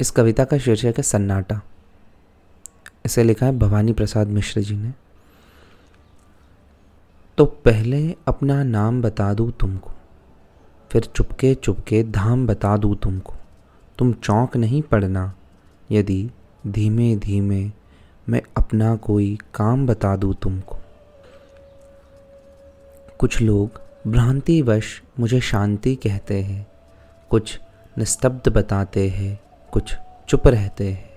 इस कविता का शीर्षक है सन्नाटा। इसे लिखा है भवानी प्रसाद मिश्र जी ने। तो पहले अपना नाम बता दूँ तुमको, फिर चुपके चुपके धाम बता दूँ तुमको। तुम चौंक नहीं पड़ना, यदि धीमे धीमे मैं अपना कोई काम बता दूँ तुमको। कुछ लोग भ्रांतिवश मुझे शांति कहते हैं, कुछ निस्तब्ध बताते हैं कुछ चुप रहते हैं।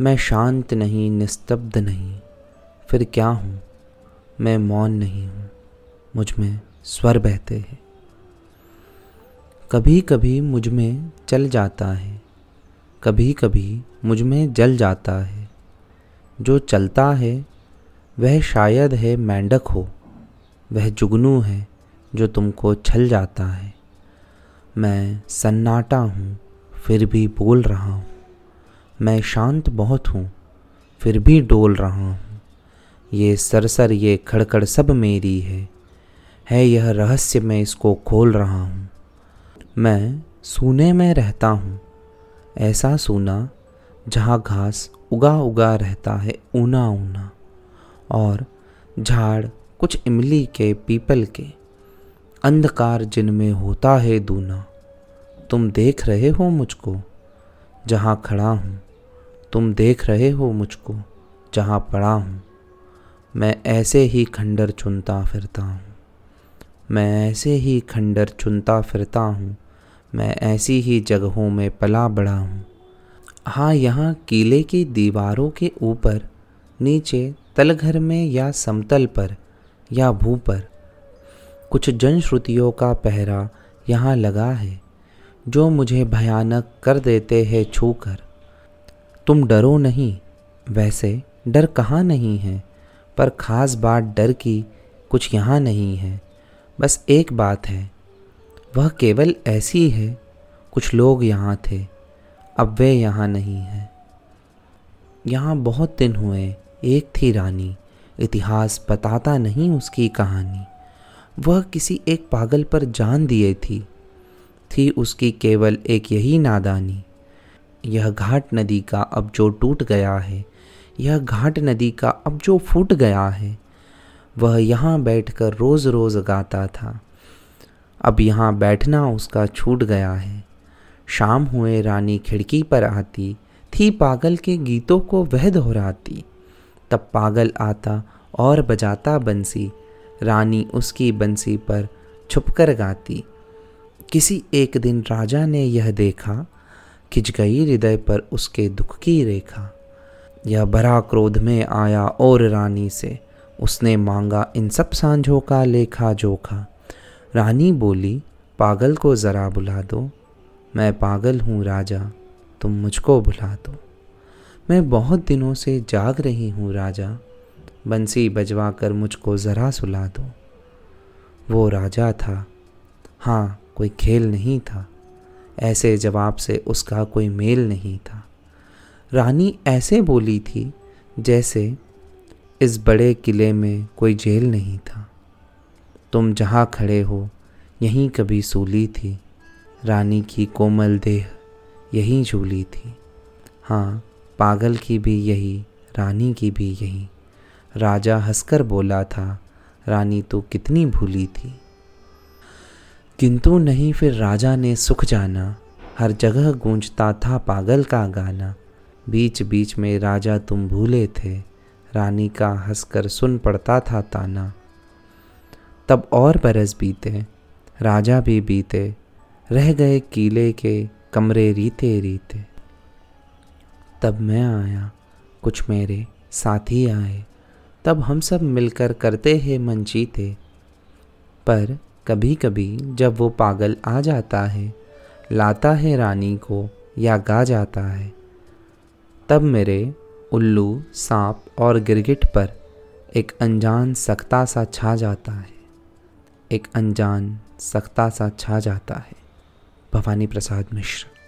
मैं शांत नहीं, निस्तब्ध नहीं। फिर क्या हूँ? मैं मौन नहीं हूँ। मुझमें स्वर बहते हैं। कभी कभी मुझमें चल जाता है। कभी कभी मुझमें जल जाता है। जो चलता है, वह शायद है मेंढक हो। वह जुगनू है, जो तुमको छल जाता है। मैं सन्नाटा हूँ। फिर भी बोल रहा हूँ। मैं शांत बहुत हूँ, फिर भी डोल रहा हूँ। ये सरसर, ये खड़खड़ सब मेरी है। है यह रहस्य मैं इसको खोल रहा हूँ। मैं सूने में रहता हूँ, ऐसा सूना जहाँ घास उगा उगा रहता है ऊना ऊना, और झाड़ कुछ इमली के पीपल के, अंधकार जिनमें होता है दूना। तुम देख रहे हो मुझको, जहाँ खड़ा हूँ। तुम देख रहे हो मुझको, जहाँ पड़ा हूँ। मैं ऐसे ही खंडर चुनता फिरता हूँ। मैं ऐसे ही खंडर चुनता फिरता हूँ। मैं ऐसी ही जगहों में पला बड़ा हूँ। हाँ यहाँ किले की दीवारों के ऊपर, नीचे तलघर में या समतल पर या भू पर, कुछ जनश्रुतियों का पहरा यहाँ लगा है। जो मुझे भयानक कर देते हैं छूकर। तुम डरो नहीं, वैसे डर कहाँ नहीं है, पर ख़ास बात डर की कुछ यहाँ नहीं है। बस एक बात है, वह केवल ऐसी है, कुछ लोग यहाँ थे, अब वे यहाँ नहीं हैं। यहाँ बहुत दिन हुए, एक थी रानी, इतिहास बताता नहीं उसकी कहानी। वह किसी एक पागल पर जान दिए थी। थी उसकी केवल एक यही नादानी। यह घाट नदी का अब जो टूट गया है, यह घाट नदी का अब जो फूट गया है, वह यहाँ बैठकर रोज़ रोज़ गाता था। अब यहाँ बैठना उसका छूट गया है। शाम हुए रानी खिड़की पर आती, थी पागल के गीतों को वह दोहराती। तब पागल आता और बजाता बंसी, रानी उसकी बंसी पर छुपकर गाती। किसी एक दिन राजा ने यह देखा खिंच गई हृदय पर उसके दुख की रेखा। यह भरा क्रोध में आया और रानी से उसने मांगा, इन सब सांझों का लेखा जोखा। रानी बोली, पागल को ज़रा बुला दो। मैं पागल हूँ राजा, तुम मुझको बुला दो। मैं बहुत दिनों से जाग रही हूँ राजा, बंसी बजवा कर मुझको ज़रा सुला दो। वो राजा था। हाँ कोई खेल नहीं था। ऐसे जवाब से उसका कोई मेल नहीं था। रानी ऐसे बोली थी जैसे इस बड़े किले में कोई जेल नहीं था। तुम जहाँ खड़े हो, यहीं कभी सूली थी। रानी की कोमल देह यहीं झूली थी। हाँ पागल की भी यही, रानी की भी यही। राजा हंसकर बोला था, रानी तो कितनी भूली थी? किंतु नहीं फिर राजा ने सुख जाना, हर जगह गूंजता था पागल का गाना। बीच बीच में राजा तुम भूले थे, रानी का हंसकर सुन पड़ता था ताना। तब और बरस बीते, राजा भी बीते, रह गए किले के कमरे रीते रीते तब मैं आया, कुछ मेरे साथी आए, तब हम सब मिलकर करते हैं मन जीते। पर कभी कभी जब वो पागल आ जाता है, लाता है रानी को या गा जाता है, तब मेरे उल्लू, सांप और गिरगिट पर एक अनजान सख्ता सा छा जाता है। एक अनजान सख्ता सा छा जाता है। भवानी प्रसाद मिश्र।